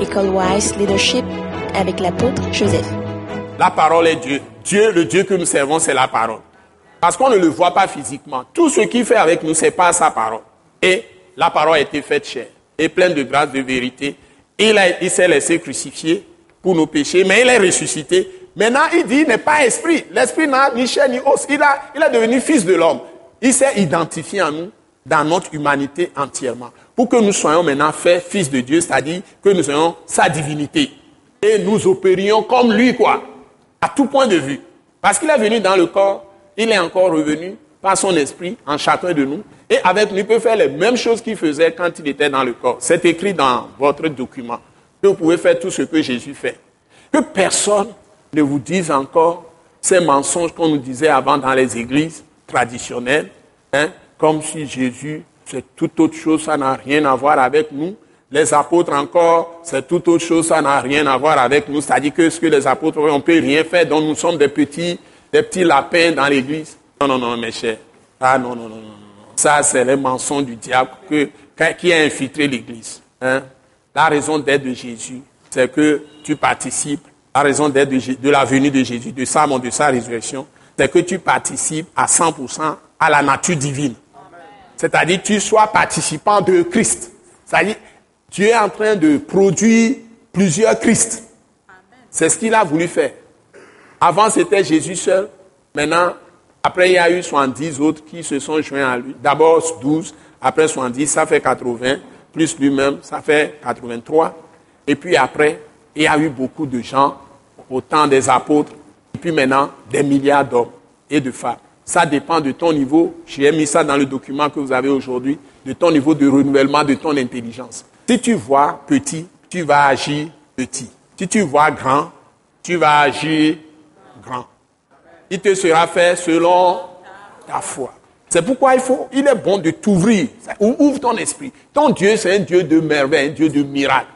École Wise Leadership avec l'apôtre Joseph. La parole est Dieu. Dieu, le Dieu que nous servons, c'est la parole. Parce qu'on ne le voit pas physiquement. Tout ce qu'il fait avec nous, c'est pas sa parole. Et la parole a été faite chair et pleine de grâce, de vérité. Il, il s'est laissé crucifier pour nos péchés, mais il est ressuscité. Maintenant, il dit, il n'est pas esprit. L'esprit n'a ni chair ni os. Il, a, il est devenu fils de l'homme. Il s'est identifié en nous, dans notre humanité entièrement. Pour que nous soyons maintenant faits fils de Dieu, c'est-à-dire que nous ayons sa divinité. Et nous opérions comme lui, quoi. À tout point de vue. Parce qu'il est venu dans le corps, il est encore revenu par son esprit en chacun de nous. Et avec nous, il peut faire les mêmes choses qu'il faisait quand il était dans le corps. C'est écrit dans votre document. Que vous pouvez faire tout ce que Jésus fait. Que personne ne vous dise encore ces mensonges qu'on nous disait avant dans les églises traditionnelles, hein, comme si Jésus, c'est toute autre chose, ça n'a rien à voir avec nous. Les apôtres encore, c'est toute autre chose, ça n'a rien à voir avec nous. C'est-à-dire que ce que les apôtres, on ne peut rien faire, donc nous sommes des petits, des petits lapins dans l'église. Non, non, non, mes chers. Ah non, non, non, non. Ça, c'est les mensonges du diable que, qui a infiltré l'église. Hein. La raison d'être de Jésus, c'est que tu participes la raison d'être de, la venue de Jésus, de sa mort, de sa résurrection, c'est que tu participes à 100% à la nature divine. C'est-à-dire tu sois participant de Christ. C'est-à-dire tu es en train de produire plusieurs Christ. C'est ce qu'il a voulu faire. Avant c'était Jésus seul. Maintenant, après il y a eu 70 autres qui se sont joints à lui. D'abord 12, après 70, ça fait 80, plus lui-même, ça fait 83. Et puis après, il y a eu beaucoup de gens au temps des apôtres, et puis maintenant des milliards d'hommes et de femmes. Ça dépend de ton niveau, j'ai mis ça dans le document que vous avez aujourd'hui, de ton niveau de renouvellement de ton intelligence. Si tu vois petit, tu vas agir petit. Si tu vois grand, tu vas agir grand. Il te sera fait selon ta foi. C'est pourquoi il faut, il est bon de t'ouvrir. Ouvre ton esprit. Ton Dieu, c'est un Dieu de merveille, un Dieu de miracle.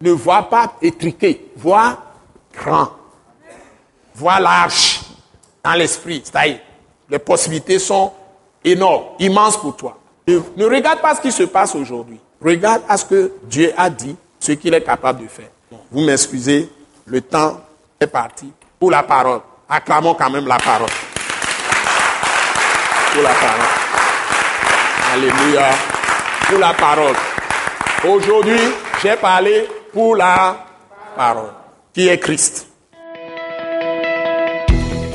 Ne vois pas étriqué, vois grand. Vois large dans l'esprit. C'est-à-dire, les possibilités sont énormes, immenses pour toi. Ne, regarde pas ce qui se passe aujourd'hui. Regarde à ce que Dieu a dit, ce qu'il est capable de faire. vous m'excusez, le temps est parti pour la parole. Acclamons quand même la parole. Pour la parole. Alléluia. Pour la parole. Aujourd'hui, j'ai parlé pour la parole, qui est Christ.